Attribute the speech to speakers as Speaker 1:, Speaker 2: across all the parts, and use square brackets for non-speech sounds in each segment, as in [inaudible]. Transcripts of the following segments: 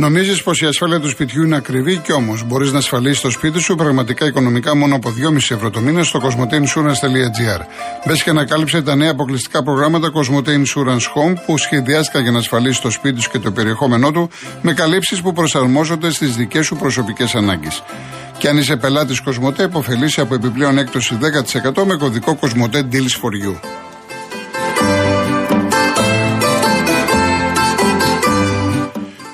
Speaker 1: Νομίζεις πως η ασφάλεια του σπιτιού είναι ακριβή και όμως μπορείς να ασφαλίσεις το σπίτι σου πραγματικά οικονομικά μόνο από 2,5 ευρώ το μήνα στο cosmoteinsurance.gr. Μπες και ανακάλυψε τα νέα αποκλειστικά προγράμματα Cosmote Insurance Home που σχεδιάστηκαν για να ασφαλίσεις το σπίτι σου και το περιεχόμενό του με καλύψεις που προσαρμόζονται στις δικές σου προσωπικές ανάγκες. Και αν είσαι πελάτης Cosmote, υποφελήσει από επιπλέον έκπτωση 10% με κωδικό Cosmote Deals for You.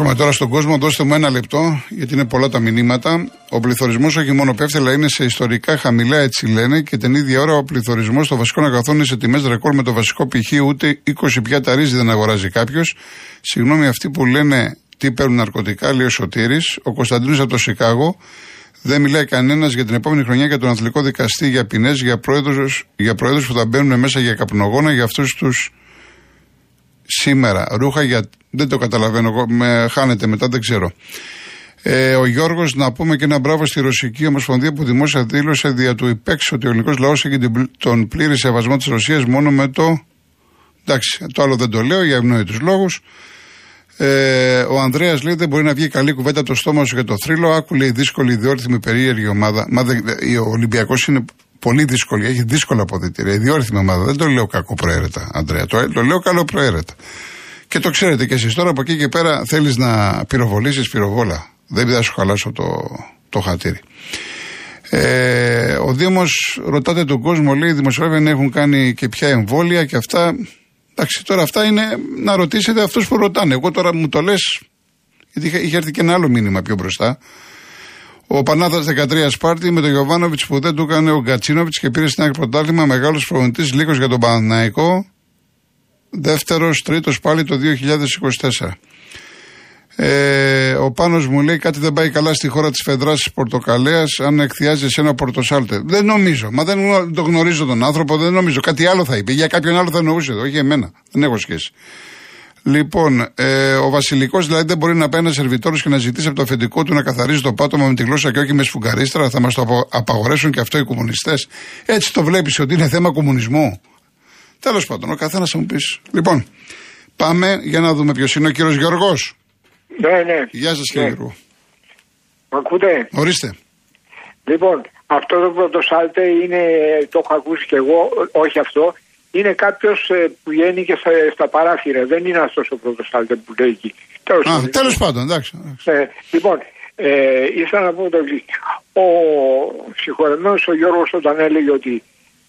Speaker 1: Έρχομαι τώρα στον κόσμο, δώστε μου ένα λεπτό, γιατί είναι πολλά τα μηνύματα. Ο πληθωρισμός όχι μόνο πέφτει, αλλά είναι σε ιστορικά χαμηλά, έτσι λένε, και την ίδια ώρα ο πληθωρισμός των βασικών αγαθών είναι σε τιμές ρεκόρ με το βασικό π.χ. ούτε 20 πια ρίζι δεν αγοράζει κάποιος. Συγγνώμη, αυτοί που λένε τι παίρνουν ναρκωτικά, λέει ο Σωτήρης, ο Κωνσταντίνος από το Σικάγο. Δεν μιλάει κανένας για την επόμενη χρονιά για τον αθλητικό δικαστή, για ποινές, για πρόεδρου για που θα μπαίνουν μέσα για καπνογόνα, για αυτούς τους σήμερα. Ρούχα για. Δεν το καταλαβαίνω. Εγώ, με χάνετε μετά, δεν ξέρω. Ε, ο Γιώργος, να πούμε και ένα μπράβο στη Ρωσική Ομοσπονδία που δημόσια δήλωσε δια του υπέξ ότι ο ελληνικός λαός έχει τον πλήρη σεβασμό της Ρωσίας μόνο με το. Εντάξει, το άλλο δεν το λέω για ευνόητους λόγους. Ε, ο Ανδρέας λέει δεν μπορεί να βγει καλή κουβέντα το στόμα σου για το θρύλο. Άκου λέει δύσκολη, ιδιόρυθμη, περίεργη ομάδα. Μα ο Ολυμπιακός είναι πολύ δύσκολη, έχει δύσκολα αποδητήρια. Ιδιόρυθμη ομάδα. Δεν το λέω κακό προαίρετα, Αντρέα. Το, το λέω καλό προαίρετα. Και το ξέρετε κι εσείς τώρα από εκεί και πέρα θέλεις να πυροβολήσεις πυροβόλα. Δεν θα σου χαλάσω το, το χατήρι. Ε, ο Δήμος ρωτάτε τον κόσμο, λέει: Οι δημοσιογράφοι έχουν κάνει και ποια εμβόλια και αυτά. Εντάξει, τώρα αυτά είναι να ρωτήσετε αυτούς που ρωτάνε. Εγώ τώρα μου το λες, γιατί είχε έρθει και ένα άλλο μήνυμα πιο μπροστά. Ο Πανάθα 13 Σπάρτη με τον Γιωβάνοβιτς που δεν του έκανε ο Γκατσίνοβιτς και πήρε στην άκρη πρωτάθλημα μεγάλος προπονητής λίγος για τον Παναναϊκό. Δεύτερος, τρίτος πάλι το 2024. Ε, ο Πάνος μου λέει κάτι δεν πάει καλά στη χώρα της Φεδράς της Πορτοκαλέας αν εκθιάζεις σε ένα Πορτοσάλτε. Δεν νομίζω, μα δεν το γνωρίζω τον άνθρωπο, δεν νομίζω. Κάτι άλλο θα είπε, για κάποιον άλλο θα εννοούσε, όχι εμένα, δεν έχω σχέση. Λοιπόν, ε, ο Βασιλικός δηλαδή δεν μπορεί να πάει ένας σερβιτόρος και να ζητήσει από το αφεντικό του να καθαρίζει το πάτωμα με τη γλώσσα και όχι με σφουγγαρίστρα. Θα μας το απαγορέσουν και αυτό οι κομμουνιστές. Έτσι το βλέπεις ότι είναι θέμα κομμουνισμού. Τέλος πάντων, ο καθένας θα μου πεις. Λοιπόν, πάμε για να δούμε ποιος είναι ο κύριος Γιώργος.
Speaker 2: Ναι, ναι.
Speaker 1: Γεια σας, κύριε ναι. Γιώργο.
Speaker 2: Ακούτε;
Speaker 1: Ορίστε.
Speaker 2: Λοιπόν, αυτό το πρωτοσάλτε είναι, το έχω ακούσει και εγώ, όχι αυτό, είναι κάποιος ε, που βγαίνει και στα, στα παράθυρα. Δεν είναι αυτός ο πρωτοστάλτε που λέει εκεί.
Speaker 1: Τέλος πάντων, εντάξει.
Speaker 2: Ε, λοιπόν, ε, ήθελα να πω το εξής. Ο συγχωρεμένος ο Γιώργος όταν έλεγε ότι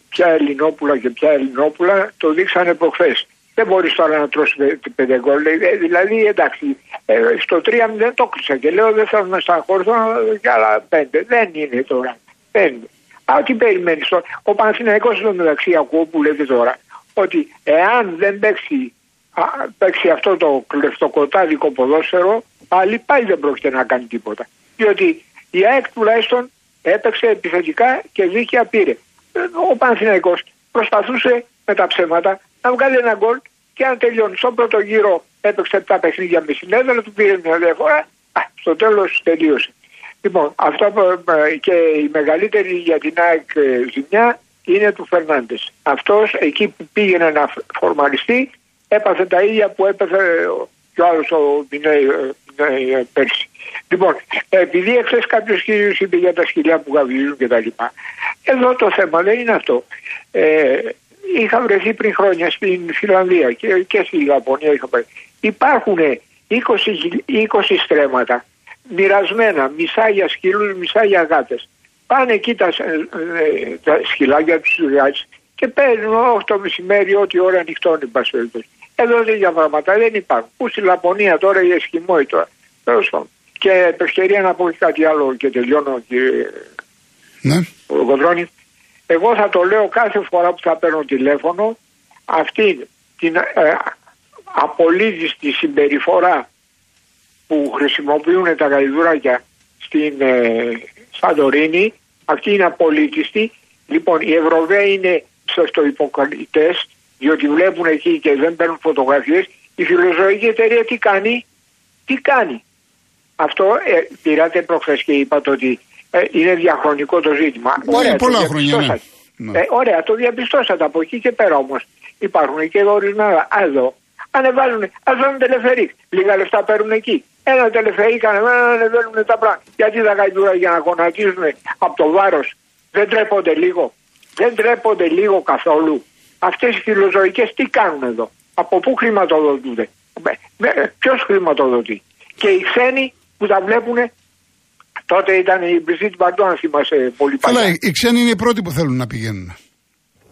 Speaker 2: ποια Ελληνόπουλα και ποια Ελληνόπουλα το δείξανε προχθέ. Δεν μπορείς τώρα να τρώσει πέντε γκολ. Ε, δηλαδή, εντάξει, ε, στο 3 δεν το κλείσα και λέω δεν θέλω να σταχωρθώ για άλλα πέντε. Δεν είναι τώρα. Πέντε. Α, τι περιμένεις τώρα. Ο Παναθηναϊκός στο μεταξύ ακούω που λέτε τώρα ότι εάν δεν παίξει, α, παίξει αυτό το κλεφτοκοτάδικο ποδόσφαιρο πάλι πάλι δεν πρόκειται να κάνει τίποτα. Διότι η ΑΕΚ τουλάχιστον έπαιξε επιθετικά και δίκαια πήρε. Ο Παναθηναϊκός προσπαθούσε με τα ψέματα να βγάλει ένα γκολ και αν τελειώνει στον πρώτο γύρο έπαιξε τα παιχνίδια με συνέδρα, του πήρε μια διαφορά, στο τέλος τελείωσε. Λοιπόν, αυτό και η μεγαλύτερη για την ΑΕΚ ε, ζημιά είναι του Φερνάντες. Αυτός εκεί που πήγαινε να φορμαριστεί έπαθε τα ίδια που έπαθε και ο άλλος ο Μπινέι ε, πέρσι. Λοιπόν, επειδή εχθές κάποιος κύριος είπε για τα σκυλιά που γαβγίζουν κτλ. Εδώ το θέμα δεν είναι αυτό. Ε, είχα βρεθεί πριν χρόνια στην Φιλανδία και, και στη Ιαπωνία είχα Υπάρχουν 20, 20 στρέμματα μοιρασμένα, μισά για σκύλους, μισά για γάτες. Πάνε εκεί τα, ε, τα σκυλάκια του γάτες και παίρνουν όχι το μεσημέρι ό,τι ώρα ανοιχτώνει η Εδώ για πράγματα δεν υπάρχουν. Πού στη Λαπωνία τώρα οι Εσκιμόοι τώρα. Και ευκαιρία να πω κάτι άλλο και τελειώνω κύριε
Speaker 1: ναι.
Speaker 2: Κοντρώνη. Εγώ θα το λέω κάθε φορά που θα παίρνω τηλέφωνο αυτή την ε, απολύτιστη συμπεριφορά που χρησιμοποιούν τα γαϊδουράκια στην ε, Σαντορίνη, αυτή είναι απολύτιστη. Λοιπόν, οι Ευρωπαίοι είναι ψευτοϊποκριτές, διότι βλέπουν εκεί και δεν παίρνουν φωτογραφίες. Η φιλοζωική εταιρεία τι κάνει, τι κάνει; Αυτό ε, πήρατε προχθές και είπατε ότι ε, είναι διαχρονικό το ζήτημα.
Speaker 1: Ναι, ωραία, πολλά χρόνια. Ναι.
Speaker 2: ναι. Ε, ωραία, το διαπιστώσατε από εκεί και πέρα όμως. Υπάρχουν και ορισμένα εδώ. Ανεβάζουν, α βάλουν τελεφερή. Λίγα λεφτά παίρνουν εκεί. Ένα τελεφερή ανεβαίνουν τα πράγματα. Γιατί τα γαϊδούρα για να γονατίζουν από το βάρος δεν τρέπονται λίγο. Δεν τρέπονται λίγο καθόλου. Αυτές οι φιλοζωικές τι κάνουν εδώ; Από πού χρηματοδοτούνται; Ποιος χρηματοδοτεί; Και οι ξένοι που τα βλέπουν Τότε ήταν η Μπριζίτ Μπαρντό, αν θυμάσαι πολύ παλιά.
Speaker 1: Καλά, οι ξένοι είναι οι πρώτοι που θέλουν να πηγαίνουν.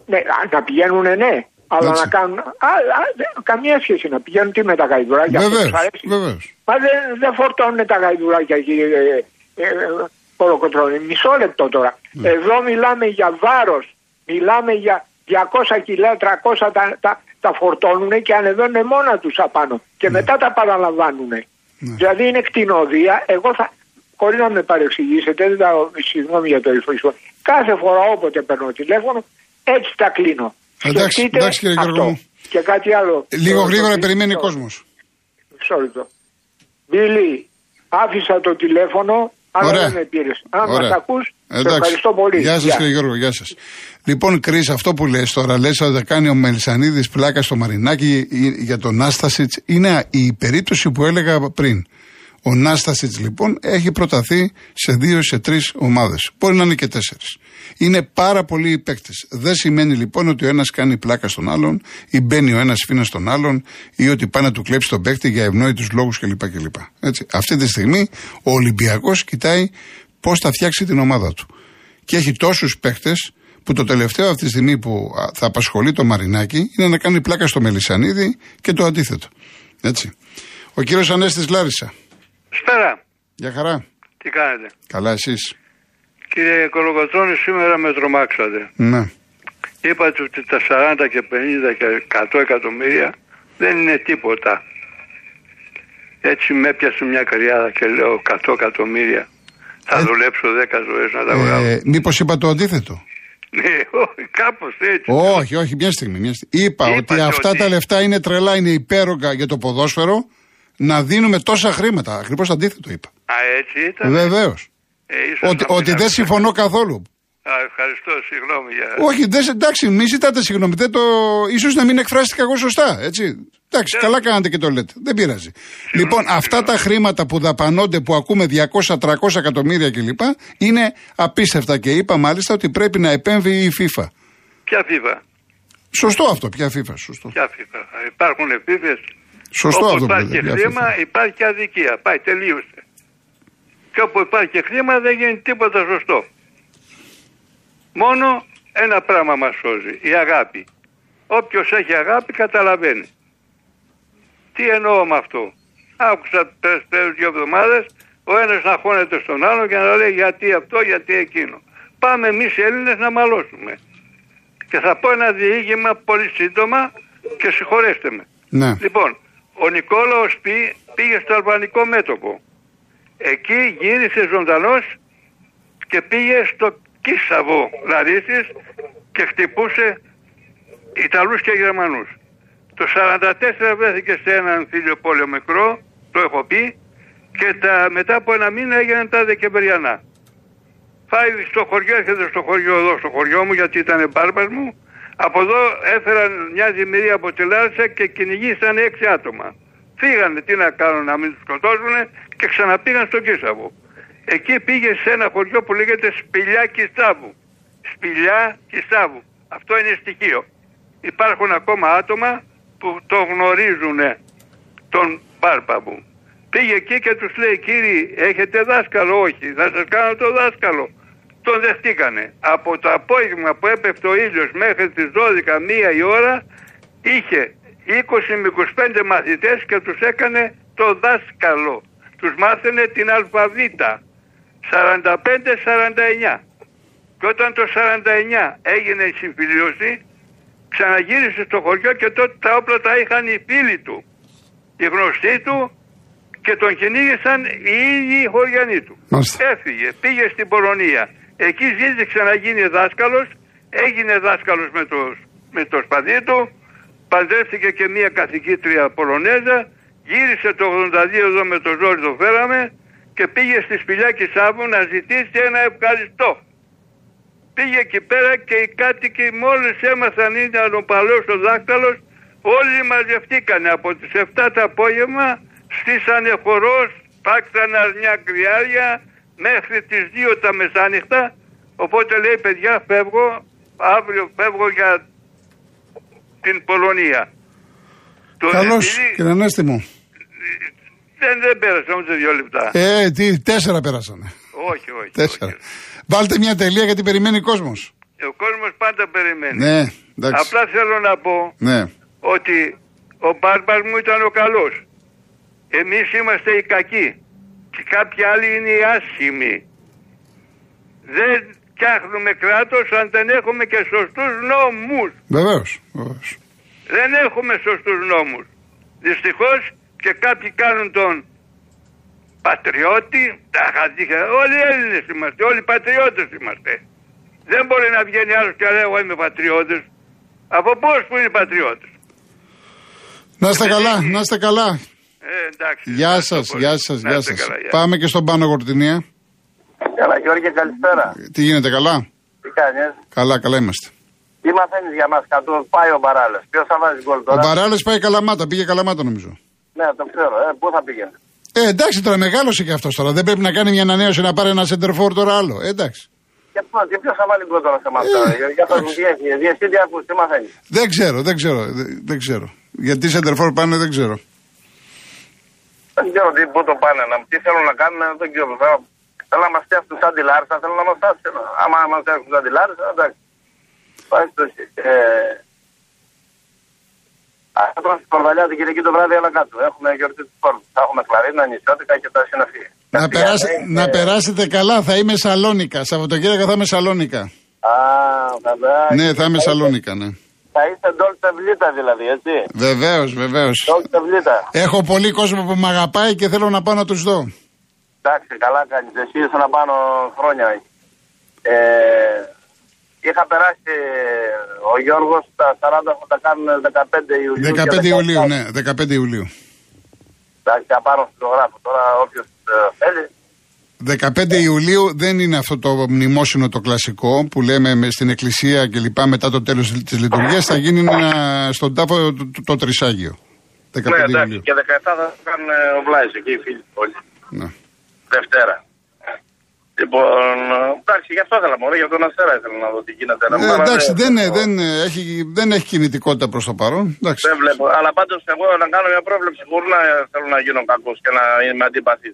Speaker 2: Ναι, να πηγαίνουν, ναι. Αλλά να κάνουν. Α, α, καμία σχέση να πηγαίνουν τι με τα γαϊδουράκια.
Speaker 1: Βεβαίως.
Speaker 2: Μα δεν, δεν φορτώνουν τα γαϊδουράκια εκεί. Ε, ε, ε, Μισό λεπτό τώρα. Ναι. Εδώ μιλάμε για βάρος. Μιλάμε για 200 κιλά, 300 τα, τα, τα φορτώνουν και ανεβαίνουν μόνα τους απάνω. Και ναι. μετά τα παραλαμβάνουν. Ναι. Δηλαδή είναι κτηνοδία. Εγώ θα, χωρίς να με παρεξηγήσετε, δεν τα συγγνώμη για το ηφισμό. Κάθε φορά όποτε παίρνω τηλέφωνο, έτσι τα κλείνω.
Speaker 1: Εντάξει, εντάξει κύριε Γιώργο μου.
Speaker 2: Και κάτι άλλο.
Speaker 1: Λίγο γρήγορα περιμένει ο κόσμος.
Speaker 2: Μισό λεπτό. Μπίλι, άφησα το τηλέφωνο, αλλά δεν με πήρες. Αν μα ακούς, ευχαριστώ πολύ.
Speaker 1: Γεια σας κύριε Γιώργο, γεια σας. Λοιπόν, Κρι, αυτό που λες τώρα, λες ότι θα κάνει ο Μελισανίδης πλάκα στο Μαρινάκι για τον Άστασιτς, είναι η περίπτωση που έλεγα πριν. Ο Νάστασιτς λοιπόν έχει προταθεί σε δύο σε τρεις ομάδες. Μπορεί να είναι και τέσσερις. Είναι πάρα πολλοί οι παίκτες. Δεν σημαίνει λοιπόν ότι ο ένας κάνει πλάκα στον άλλον ή μπαίνει ο ένας φίνα στον άλλον ή ότι πάει να του κλέψει τον παίκτη για ευνόητους λόγους κλπ. κλπ. Έτσι. Αυτή τη στιγμή ο Ολυμπιακός κοιτάει πώς θα φτιάξει την ομάδα του. Και έχει τόσους παίκτες που το τελευταίο αυτή τη στιγμή που θα απασχολεί το Μαρινάκι είναι να κάνει πλάκα στο Μελισανίδη και το αντίθετο. Έτσι. Ο κύριος Ανέστης Λάρισα.
Speaker 3: Καλησπέρα.
Speaker 1: Γεια χαρά.
Speaker 3: Τι κάνετε;
Speaker 1: Καλά εσείς;
Speaker 3: Κύριε Κολοκοτρώνη, σήμερα με τρομάξατε.
Speaker 1: Ναι.
Speaker 3: Είπατε ότι τα 40 και 50 και 100 εκατομμύρια δεν είναι τίποτα. Έτσι με έπιασε μια καριάδα και λέω 100 εκατομμύρια. Θα ε, δουλέψω 10 ζωές να τα βγάλω. Ε,
Speaker 1: Μήπως είπα το αντίθετο;
Speaker 3: Ναι, κάπως έτσι.
Speaker 1: Όχι, όχι, μια στιγμή. Μια στιγμή. Είπα, ότι αυτά τα λεφτά είναι τρελά, είναι υπέρογκα για το ποδόσφαιρο να δίνουμε τόσα χρήματα. Ακριβώς αντίθετο είπα.
Speaker 3: Α, έτσι ήταν.
Speaker 1: Βεβαίως. Ε, ότι, ότι δεν συμφωνώ καθόλου.
Speaker 3: Α, ευχαριστώ, συγγνώμη για.
Speaker 1: Όχι, δεν, εντάξει, μη ζητάτε συγγνώμη. Δεν το... ίσως να μην εκφράστηκα εγώ σωστά. Έτσι. Εντάξει, δεν... καλά κάνατε και το λέτε. Δεν πειράζει. λοιπόν, αυτά τα χρήματα που δαπανώνται, που ακούμε 200-300 εκατομμύρια κλπ. είναι απίστευτα και είπα μάλιστα ότι πρέπει να επέμβει η FIFA.
Speaker 3: Ποια FIFA;
Speaker 1: Σωστό αυτό, ποια FIFA. Σωστό.
Speaker 3: Ποια FIFA; Υπάρχουν επίθεση.
Speaker 1: Σωστό
Speaker 3: Όπου υπάρχει χρήμα υπάρχει αδικία. Πάει, τελείωσε. Και όπου υπάρχει χρήμα δεν γίνει τίποτα σωστό. Μόνο ένα πράγμα μας σώζει, η αγάπη. Όποιος έχει αγάπη καταλαβαίνει. Τι εννοώ με αυτό; Άκουσα πριν δύο εβδομάδες ο ένας να χώνεται στον άλλο και να λέει γιατί αυτό, γιατί εκείνο. Πάμε εμείς οι Έλληνες να μαλώσουμε. Και θα πω ένα διήγημα πολύ σύντομα και συγχωρέστε με.
Speaker 1: Ναι.
Speaker 3: Λοιπόν, ο Νικόλαος πήγε στο αλβανικό μέτωπο. Εκεί γύρισε ζωντανός και πήγε στο Κίσαβο Λαρίσης και χτυπούσε Ιταλούς και Γερμανούς. Το 1944 βρέθηκε σε έναν φίλιο πόλεμο μικρό, το έχω πει, και τα, μετά από ένα μήνα έγιναν τα Δεκεμβριανά. Φάει στο χωριό, έρχεται στο χωριό εδώ, στο χωριό μου, γιατί ήταν μπάρμπας μου, από εδώ έφεραν μια ζημιρία από τη Λάρισα και κυνηγήσαν έξι άτομα. Φύγανε τι να κάνουν να μην τους σκοτώσουν και ξαναπήγαν στον Κίσαβο. Εκεί πήγε σε ένα χωριό που λέγεται Σπηλιά Κιστάβου. Σπηλιά Κιστάβου. Αυτό είναι στοιχείο. Υπάρχουν ακόμα άτομα που το γνωρίζουν τον μου. Πήγε εκεί και τους λέει κύριοι έχετε δάσκαλο όχι θα σας κάνω το δάσκαλο τον δεχτήκανε. Από το απόγευμα που έπεφτε ο ήλιος μέχρι τις 12 μία η ώρα είχε 20 με 25 μαθητές και τους έκανε το δάσκαλο. Τους μάθαινε την αλφαβήτα. 45-49. Και όταν το 49 έγινε η συμφιλίωση, ξαναγύρισε στο χωριό και τότε τα όπλα τα είχαν οι φίλοι του, οι γνωστοί του και τον κυνήγησαν οι ίδιοι οι χωριανοί του.
Speaker 1: Μάλιστα.
Speaker 3: Έφυγε, πήγε στην Πολωνία. Εκεί ζήτησε να γίνει δάσκαλος, έγινε δάσκαλος με το, με το σπαθί του, παντρεύτηκε και μία καθηγήτρια Πολωνέζα, γύρισε το 82 εδώ με το ζόρι το φέραμε και πήγε στη σπηλιά Κισάβου να ζητήσει ένα ευχαριστώ. Πήγε εκεί πέρα και οι κάτοικοι μόλις έμαθαν ήταν ο παλαιός ο δάκταλος όλοι μαζευτήκανε από τις 7 το απόγευμα στήσανε χορός, πάξαν αρνιά κρυάρια μέχρι τις 2 τα μεσάνυχτα οπότε λέει παιδιά φεύγω αύριο φεύγω για την Πολωνία. Το
Speaker 1: Καλώς,
Speaker 3: επειδή-
Speaker 1: κύριε Ανέστη μου.
Speaker 3: δεν, δεν πέρασε όμως δύο λεπτά.
Speaker 1: Ε, τι, τέσσερα πέρασανε.
Speaker 3: όχι, όχι.
Speaker 1: Τέσσερα.
Speaker 3: όχι.
Speaker 1: Βάλτε μια τελεία γιατί περιμένει κόσμος.
Speaker 3: Ο κόσμος πάντα περιμένει.
Speaker 1: Ναι, εντάξει.
Speaker 3: Απλά θέλω να πω
Speaker 1: Ναι.
Speaker 3: ότι ο μπάρμπας μου ήταν ο καλός. Εμείς είμαστε οι κακοί. Και κάποιοι άλλοι είναι οι άσχημοι. Δεν φτιάχνουμε κράτος αν δεν έχουμε και σωστούς νόμους.
Speaker 1: Βεβαίως. Βεβαίως.
Speaker 3: Δεν έχουμε σωστούς νόμους. Δυστυχώς και κάποιοι κάνουν τον πατριώτη, τα χατζήχα. Όλοι Έλληνες είμαστε, όλοι πατριώτες είμαστε. Δεν μπορεί να βγαίνει άλλος και να λέει εγώ είμαι πατριώτης. Από πώς που είναι πατριώτες;
Speaker 1: Να είστε καλά, να είστε καλά.
Speaker 3: Ε, εντάξει.
Speaker 1: Γεια
Speaker 3: Ευχαριστώ
Speaker 1: σας,
Speaker 3: πολύ.
Speaker 1: γεια σας,
Speaker 3: Να
Speaker 1: γεια
Speaker 3: είστε
Speaker 1: σας.
Speaker 3: καλά, γεια.
Speaker 1: Πάμε και στον Πάνο Γορτινία.
Speaker 4: Καλά, Γιώργη, καλησπέρα.
Speaker 1: Τι γίνεται, καλά;
Speaker 4: Τι κάνεις,
Speaker 1: Καλά, καλά είμαστε.
Speaker 4: τι μαθαίνεις για μας κάτω, πάει ο Μπαράλες. Ποιος θα βάζει γκολ
Speaker 1: Ο
Speaker 4: τώρα.
Speaker 1: Μπαράλες πάει καλαμάτα, πήγε καλαμάτα νομίζω.
Speaker 4: Ναι, το ξέρω, ε, πού θα πήγαινε.
Speaker 1: Ε, εντάξει τώρα, μεγάλωσε και αυτός τώρα. Δεν πρέπει να κάνει μια ανανέωση να πάρει ένα σεντερφόρ τώρα άλλο. Ε, εντάξει.
Speaker 4: Και, πού- και ποιος θα βάλει γκολ τώρα σε εμά τώρα. Για- Για το διεύθυνση, διεύθυνση, τι ακούς, τι μαθαίνεις;
Speaker 1: Δεν ξέρω, δεν ξέρω, δεν, δεν ξέρω. Γιατί σεντερφόρ πάνε, δεν ξέρω.
Speaker 4: Δεν ξέρω τι, πού το πάνε, να, τι θέλουν να κάνουν, δεν ξέρω. Θα, θέλω να μας φτιάξουν σαν τη Λάρισα, θέλω να μας φτιάξουν. Άμα μας φτιάξουν σαν τη Λάρισα, εντάξει. Πάει στο. Ε, αυτό τώρα στην Κορδαλιά την Κυριακή το βράδυ, αλλά κάτω. Έχουμε γιορτή του Φόρμου. Θα έχουμε κλαρίνα, νησιώτικα και τα συναφή.
Speaker 1: Να, περάσει, να περάσετε καλά, θα είμαι Σαλόνικα. Σαββατοκύριακο θα είμαι Σαλόνικα.
Speaker 4: Α, καλά.
Speaker 1: Ναι, θα είμαι Σαλόνικα, ναι.
Speaker 4: Θα είστε ντόλτσα βλήτα δηλαδή, έτσι.
Speaker 1: Βεβαίως, βεβαίως.
Speaker 4: Ντόλτσα βλήτα.
Speaker 1: Έχω πολύ κόσμο που με αγαπάει και θέλω να πάω να τους δω.
Speaker 4: Εντάξει, καλά κάνεις. Εσύ ήσουν πάνω χρόνια. Ε, είχα περάσει ο Γιώργος τα 40 θα τα κάνουν 15 Ιουλίου. και
Speaker 1: 15 Ιουλίου,
Speaker 4: 17.
Speaker 1: ναι, 15 Ιουλίου.
Speaker 4: Εντάξει, απάνω στο γράφω τώρα όποιος ε, θέλει.
Speaker 1: 15 Ιουλίου δεν είναι αυτό το μνημόσυνο το κλασικό που λέμε με- στην εκκλησία και λοιπά μετά το τέλος της λειτουργίας θα γίνει ένα, στον τάφο το, το, το Τρισάγιο. 15
Speaker 4: Ναι, εντάξει,
Speaker 1: Ιουλίου.
Speaker 4: και 17 θα κάνουν ο Βλάης εκεί οι φίλοι όλοι.
Speaker 1: Ναι.
Speaker 4: Δευτέρα. Λοιπόν, εντάξει, γι' αυτό ήθελα μόνο, για τον Αστέρα ήθελα να δω τι γίνεται. Να
Speaker 1: Ε,
Speaker 4: μου
Speaker 1: εντάξει,
Speaker 4: πάνε-
Speaker 1: δεν, ε, δεν, ε, έχει, δεν έχει κινητικότητα προς το παρόν. Εντάξει.
Speaker 4: Δεν βλέπω. Αλλά πάντως εγώ να κάνω μια πρόβλεψη χωρί να θέλω να γίνω κακό και να είμαι αντίπαθη.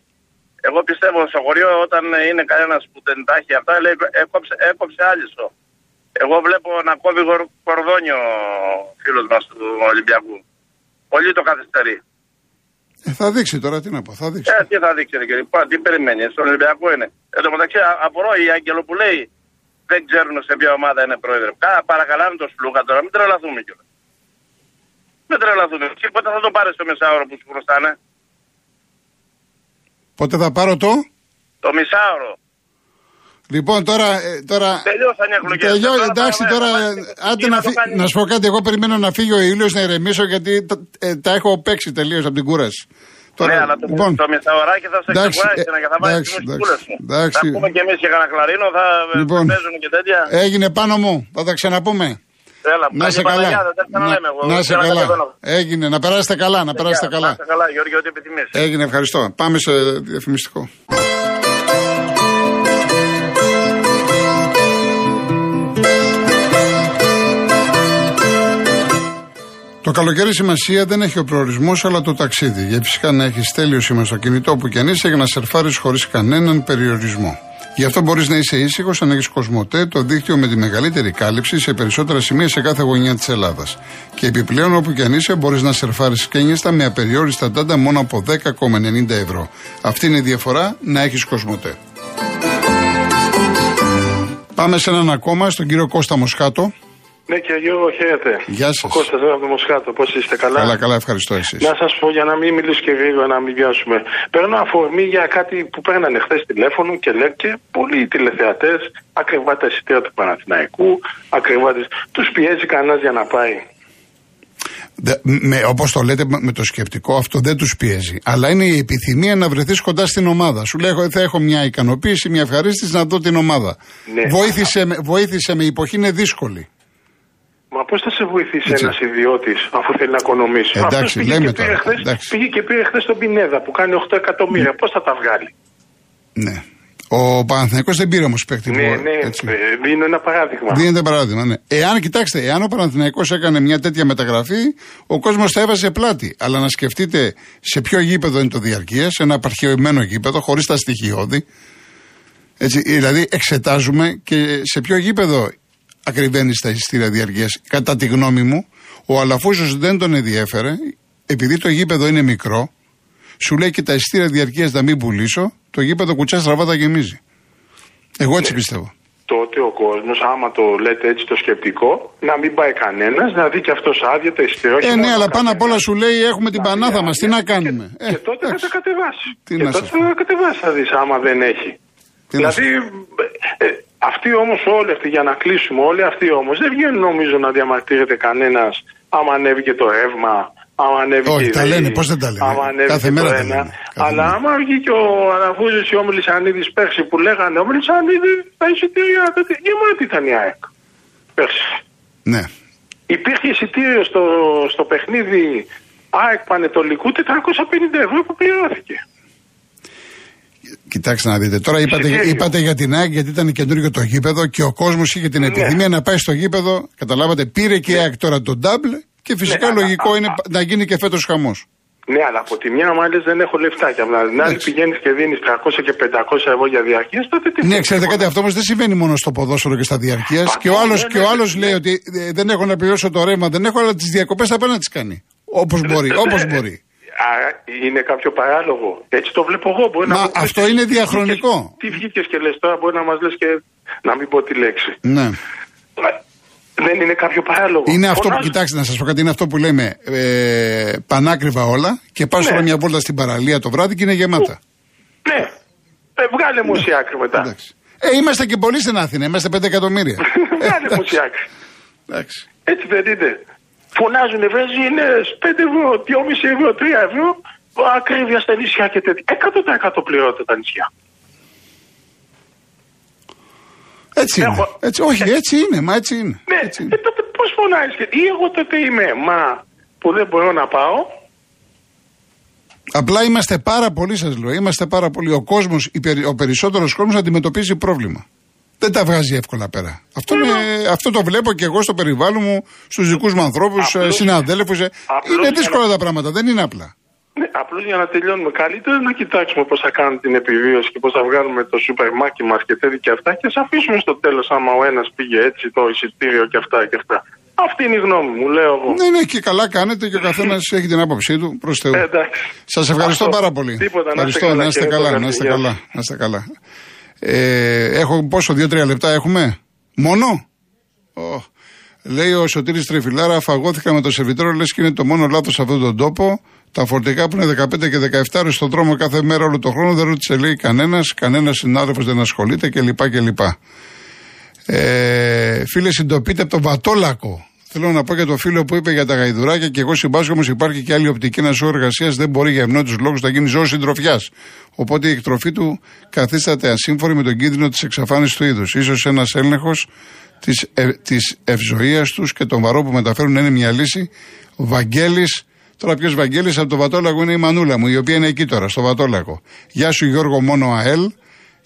Speaker 4: Εγώ πιστεύω στο χωριό όταν είναι κανένας που δεν τα έχει αυτά, λέει έκοψε, έκοψε άλυσο. Εγώ βλέπω να κόβει γορ- κορδόνιο ο φίλος μας του Ολυμπιακού. Πολύ το καθυστερεί.
Speaker 1: Ε, θα δείξει τώρα, τι να πω, θα δείξει.
Speaker 4: Ε, τι θα δείξει, ρε κύριε, Πα, τι περιμένεις, στον Ολυμπιακό είναι. Εν τω μεταξύ, α- απορώ η Άγγελο που λέει δεν ξέρουν σε ποια ομάδα είναι πρόεδρο. Κα, παρακαλάμε τον Σλούκα τώρα, μην τρελαθούμε κιόλας. Μην τρελαθούμε. Και πότε θα το πάρεις στο μεσάωρο που σου χρωστάνε;
Speaker 1: Πότε θα πάρω το;
Speaker 4: Το μισάωρο.
Speaker 1: Λοιπόν, τώρα. ε, τώρα
Speaker 4: Τελειώσαν οι εκλογές.
Speaker 1: Τελειώ,
Speaker 4: Τώρα
Speaker 1: εντάξει,
Speaker 4: πάμε,
Speaker 1: τώρα.
Speaker 4: πάμε.
Speaker 1: ε, Άντε
Speaker 4: Τι
Speaker 1: να,
Speaker 4: να το
Speaker 1: φύ-
Speaker 4: κάνεις;
Speaker 1: να σου πω κάτι. Εγώ περιμένω να φύγει ο ήλιο να ηρεμήσω γιατί τα, ε, τα έχω παίξει τελείως από την κούραση.
Speaker 4: ναι, αλλά το,
Speaker 1: λοιπόν,
Speaker 4: το μισάωράκι θα σε
Speaker 1: εντάξει,
Speaker 4: ξεκουράσει
Speaker 1: ε,
Speaker 4: και θα βάλεις
Speaker 1: εντάξει,
Speaker 4: τις μουσικούλες σου.
Speaker 1: εντάξει.
Speaker 4: Θα πούμε και εμείς και κανένα κλαρίνο, θα
Speaker 1: Λοιπόν.
Speaker 4: παίζουν και τέτοια.
Speaker 1: έγινε πάνω μου. Θα τα ξαναπούμε.
Speaker 4: Έλα,
Speaker 1: Να σε
Speaker 4: καλή
Speaker 1: καλά.
Speaker 4: Παναγιά, δεν τα ξαναλέμε εγώ.
Speaker 1: Να σε
Speaker 4: Θέλω
Speaker 1: καλά.
Speaker 4: κατεβαίνω.
Speaker 1: Έγινε. Να περάσετε καλά. Να περάσετε
Speaker 4: Γεια,
Speaker 1: καλά.
Speaker 4: Να είστε καλά, Γιώργη, ό,τι επιθυμείς.
Speaker 1: Έγινε. Ευχαριστώ. Πάμε σε διαφημιστικό. Το καλοκαίρι σημασία δεν έχει ο προορισμός, αλλά το ταξίδι. Γιατί φυσικά να έχεις τέλειο σήμα στο κινητό που κι αν είσαι για να σερφάρεις χωρίς κανέναν περιορισμό. Γι' αυτό μπορείς να είσαι ήσυχος αν έχεις Κοσμοτέ, το δίκτυο με τη μεγαλύτερη κάλυψη σε περισσότερα σημεία σε κάθε γωνιά της Ελλάδας. Και επιπλέον, όπου κι αν είσαι, μπορείς να σερφάρεις σκένιαστα με απεριόριστα τάντα μόνο από 10,90 ευρώ. Αυτή είναι η διαφορά να έχεις Κοσμοτέ. Πάμε σε έναν ακόμα, στον κύριο Κώστα Μοσχάτο.
Speaker 5: Ναι, και Γιώργο, χαίρετε.
Speaker 1: Γεια σας.
Speaker 5: Ο Κώστας από το Μοσχάτο, πώς είστε, καλά;
Speaker 1: Καλά, καλά, ευχαριστώ εσείς.
Speaker 5: Να σας πω για να μην μιλήσω και γρήγορα, να μην βιάσουμε. Παίρνω αφορμή για κάτι που παίρνανε χθες τηλέφωνο και λέει και πολλοί τηλεθεατές, ακριβά τα εισιτήρια του Παναθηναϊκού, ακριβά Τους πιέζει κανένας για να πάει.
Speaker 1: Όπως το λέτε με το σκεπτικό, αυτό δεν τους πιέζει. Αλλά είναι η επιθυμία να βρεθείς κοντά στην ομάδα. Σου λέει: Θα έχω μια ικανοποίηση, μια ευχαρίστηση να δω την ομάδα.
Speaker 5: Ναι.
Speaker 1: Βοήθησε, με, βοήθησε με, η εποχή είναι δύσκολη.
Speaker 5: Μα πώς θα σε βοηθήσει ένας ιδιώτης αφού θέλει να οικονομήσει;
Speaker 1: Εντάξει,
Speaker 5: πήγε
Speaker 1: λέμε
Speaker 5: και
Speaker 1: τώρα.
Speaker 5: Χθες,
Speaker 1: εντάξει.
Speaker 5: πήγε και πήρε χθες τον Πινέδα που κάνει 8 εκατομμύρια. Ναι. Πώς θα τα βγάλει;
Speaker 1: Ναι. Ο Παναθηναϊκός δεν πήρε όμως παίκτη.
Speaker 5: Ναι, ναι, έτσι. Ε, δίνω ένα παράδειγμα.
Speaker 1: Δίνεται παράδειγμα, ναι. Εάν, κοιτάξτε, εάν ο Παναθηναϊκός έκανε μια τέτοια μεταγραφή, ο κόσμος θα έβαζε πλάτη. Αλλά να σκεφτείτε σε ποιο γήπεδο είναι το διαρκεία, σε ένα απαρχαιωμένο γήπεδο, χωρίς τα στοιχειώδη. Έτσι, δηλαδή, εξετάζουμε και σε ποιο γήπεδο ακριβένει στα εισιτήρια διαρκείας. Κατά τη γνώμη μου, ο Αλαφούζος δεν τον ενδιέφερε, επειδή το γήπεδο είναι μικρό, σου λέει και τα εισιτήρια διαρκείας να μην πουλήσω, το γήπεδο κουτσά στραβά γεμίζει. Εγώ έτσι
Speaker 5: ναι.
Speaker 1: πιστεύω.
Speaker 5: Τότε ο κόσμος, άμα το λέτε έτσι το σκεπτικό, να μην πάει κανένας, να δει και αυτός άδεια τα εισιτήρια.
Speaker 1: Ε, ναι, αλλά πάνω απ' όλα σου λέει έχουμε την πανάθα μας. Τι να κάνουμε.
Speaker 5: Και, ε, και τότε θα τα κατεβάσεις.
Speaker 1: Τι
Speaker 5: και τότε θα τα κατεβάσεις, θα δεις άμα δεν έχει.
Speaker 1: Τι
Speaker 5: δηλαδή, ε, αυτοί όμως όλοι αυτοί, για να κλείσουμε όλοι αυτοί όμως, δεν βγαίνουν νομίζω να διαμαρτύρεται κανένας άμα ανέβει και το ρεύμα, άμα ανέβει
Speaker 1: Όχι,
Speaker 5: και
Speaker 1: τα λένε, πώς δεν τα λένε;
Speaker 5: Άμα ανέβει
Speaker 1: Κάθε
Speaker 5: και
Speaker 1: μέρα
Speaker 5: το
Speaker 1: τα
Speaker 5: ένα.
Speaker 1: λένε.
Speaker 5: Αλλά άμα βγει και ο Αναφούζη ή ο Μελισανίδη πέρσι που λέγανε, ο Μελισανίδη τα εισιτήρια γεμάτη ήταν η ΑΕΚ. Πέρσι.
Speaker 1: Ναι.
Speaker 5: Υπήρχε εισιτήριο στο, στο παιχνίδι ΑΕΚ Πανετολικού 450 ευρώ που πληρώθηκε.
Speaker 1: Κοιτάξτε να δείτε. Τώρα είπατε,
Speaker 5: Εισιτήριο.
Speaker 1: είπατε για την ΑΕΚ γιατί ήταν καινούργιο το γήπεδο και ο κόσμος είχε την
Speaker 5: Ναι.
Speaker 1: επιθυμία να πάει στο γήπεδο. Καταλάβατε, πήρε και η ΑΕΚ τώρα τον ντάμπλ και φυσικά
Speaker 5: Ναι,
Speaker 1: λογικό
Speaker 5: α,
Speaker 1: είναι
Speaker 5: α,
Speaker 1: να γίνει και φέτος χαμός.
Speaker 5: Ναι, αλλά από τη μια μάλιστα δεν έχω λεφτά και από την άλλη
Speaker 1: Εντάξει.
Speaker 5: πηγαίνεις και δίνεις 300 και 500 ευρώ για διαρκεία, τότε τι
Speaker 1: Ναι,
Speaker 5: θες,
Speaker 1: ξέρετε
Speaker 5: τίποτα.
Speaker 1: κάτι, αυτό όμως δεν συμβαίνει μόνο στο ποδόσφαιρο και στα διαρκεία.
Speaker 5: Α,
Speaker 1: Και ο
Speaker 5: ναι,
Speaker 1: άλλο
Speaker 5: ναι,
Speaker 1: και ο
Speaker 5: ναι,
Speaker 1: άλλος
Speaker 5: ναι.
Speaker 1: λέει ότι ε, δεν έχω να πληρώσω το ρεύμα, δεν έχω, αλλά τις διακοπές θα πάει να τις κάνει. Όπως μπορεί, όπως μπορεί.
Speaker 5: Άρα είναι κάποιο παράλογο. Έτσι το βλέπω εγώ. Μπορεί
Speaker 1: Μα
Speaker 5: να μου πεις,
Speaker 1: αυτό είναι
Speaker 5: τι
Speaker 1: διαχρονικό.
Speaker 5: βγήκες- Τι βγήκες και λες τώρα, μπορεί να μας λες και να μην πω τη λέξη.
Speaker 1: Ναι.
Speaker 5: Δεν είναι κάποιο παράλογο.
Speaker 1: Είναι αυτό που,
Speaker 5: Φωνάζω.
Speaker 1: κοιτάξτε να σας πω κάτι, είναι αυτό που λέμε ε, πανάκριβα όλα και πας
Speaker 5: Ναι.
Speaker 1: τώρα μια βόλτα στην παραλία το βράδυ και είναι γεμάτα.
Speaker 5: Ναι. Ε, βγάλε μου ουσία άκρη μετά.
Speaker 1: Εντάξει. Ε, είμαστε και πολλοί στην Αθήνα, είμαστε 5 εκατομμύρια. Ε, [laughs]
Speaker 5: Βγάλε μου
Speaker 1: εντάξει.
Speaker 5: ουσία άκρη.
Speaker 1: Εντάξει.
Speaker 5: Έτσι δεν είναι. Φωνάζουν βρέζοι είναι 5 ευρώ, 2,5 ευρώ, 3 ευρώ. Ακρίβεια στα νησιά και τέτοια. 100% πληρώνεται τα νησιά.
Speaker 1: Έτσι είναι.
Speaker 5: Έχω-
Speaker 1: Έτσι, όχι, έτσι είναι, μα έτσι είναι.
Speaker 5: Ναι,
Speaker 1: Έτσι είναι.
Speaker 5: ε, τότε πώς φωνάζεις. Ή εγώ τότε είμαι μα που δεν μπορώ να πάω.
Speaker 1: Απλά είμαστε πάρα πολλοί, σας λέω. Είμαστε πάρα πολλοί. Ο κόσμος, ο περισσότερος κόσμος αντιμετωπίζει πρόβλημα. Δεν τα βγάζει εύκολα πέρα. Αυτό,
Speaker 5: Ναι,
Speaker 1: είναι- αυτό το βλέπω και εγώ στο περιβάλλον μου, στους δικούς μου ανθρώπους,
Speaker 5: Απλώς-
Speaker 1: συναδέλφους.
Speaker 5: απλώς
Speaker 1: Είναι
Speaker 5: για
Speaker 1: δύσκολα
Speaker 5: να-
Speaker 1: τα πράγματα, δεν είναι απλά.
Speaker 5: Ναι, απλώς για να τελειώνουμε καλύτερα να κοιτάξουμε πώς θα κάνουμε την επιβίωση και πώς θα βγάλουμε το σούπερ μάκι μας και τέτοια και αυτά και ας αφήσουμε στο τέλος άμα ο ένας πήγε έτσι το εισιτήριο και αυτά και αυτά. Αυτή είναι η γνώμη μου, λέω εγώ.
Speaker 1: Ναι, ναι, και καλά κάνετε και ο καθένας έχει την άποψή του προς Θεού.
Speaker 5: Ε, εντάξει.
Speaker 1: Σας ευχαριστώ
Speaker 5: Αυτό.
Speaker 1: πάρα πολύ.
Speaker 5: Τίποτα, να είστε
Speaker 1: ευχαριστώ,
Speaker 5: καλά,
Speaker 1: να είστε
Speaker 5: κύριε
Speaker 1: καλά,
Speaker 5: Παπαδάκη.
Speaker 1: να είστε
Speaker 5: Γεια
Speaker 1: καλά, να είστε καλά. Ε, έχω πόσο, δύο-τρία λεπτά έχουμε; Μόνο; Ω. Λέει ο Σωτήρης Τρεφιλάρα, φαγώθηκα με το σερβιτόρο, λες και είναι το μόνο λάθος σε αυτόν τον τόπο. Τα φορτικά που είναι 15 και 17 ώρες στον δρόμο κάθε μέρα όλο τον χρόνο δεν ρώτησε λέει κανένας, κανένας συνάδελφος δεν ασχολείται κλπ. κλπ. Ε, φίλε, συντοπείτε από τον Βατόλακο. Θέλω να πω για το φίλο που είπε για τα γαϊδουράκια και εγώ συμπάσχω όμως υπάρχει και άλλη οπτική. Ένα ζώο εργασίας δεν μπορεί για ευνόητους λόγους να γίνει ζώος συντροφιάς. Οπότε η εκτροφή του καθίσταται ασύμφορη με τον κίνδυνο της εξαφάνισης του είδους. σω ένας έλεγχος της ε, της ευζοία τους και τον βαρό που μεταφέρουν να είναι μια λύση. Βαγγέλης, τώρα ποιος Βαγγέλης από το Βατόλακο είναι η μανούλα μου, η οποία είναι εκεί τώρα, στο Βατόλακο. Γεια σου Γιώργο Μόνο ΑΕΛ.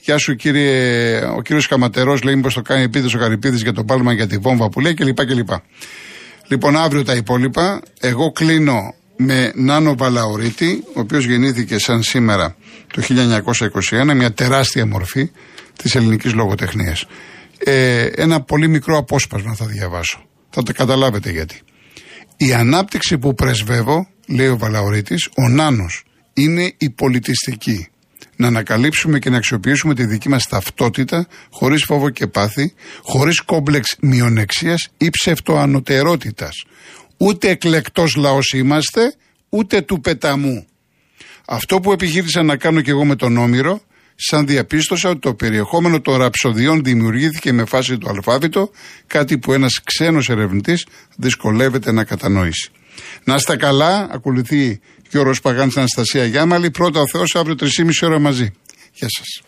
Speaker 1: Γεια σου κύριε, ο κύριος Καματερός λέει μήπως το κάνει επίθεση ο Καρυπίδης για το πάλμα για τη βόμβα που λέει κλπ. κλπ. Λοιπόν αύριο τα υπόλοιπα. Εγώ κλείνω με Νάνο Βαλαωρίτη, ο οποίος γεννήθηκε σαν σήμερα το 1921, μια τεράστια μορφή της ελληνικής λογοτεχνίας. Ε, ένα πολύ μικρό απόσπασμα θα διαβάσω. Θα το καταλάβετε γιατί. Η ανάπτυξη που πρεσβεύω, λέει ο Βαλαωρίτης, ο Νάνος, είναι η πολιτιστική. Να ανακαλύψουμε και να αξιοποιήσουμε τη δική μας ταυτότητα χωρίς φόβο και πάθη, χωρίς κόμπλεξ μειονεξίας ή ψευτοανωτερότητας. Ούτε εκλεκτός λαός είμαστε, ούτε του πεταμού. Αυτό που επιχείρησα να κάνω και εγώ με τον Όμηρο, σαν διαπίστωσα ότι το περιεχόμενο των ραψοδιών δημιουργήθηκε με φάση το αλφάβητο, κάτι που ένας ξένος ερευνητής δυσκολεύεται να κατανοήσει. Να είστε καλά, ακολουθεί και ο Ροσπαγάνης Αναστασία Γιάμαλη, πρώτα ο Θεός, αύριο 3,5 ώρα μαζί. Γεια σας.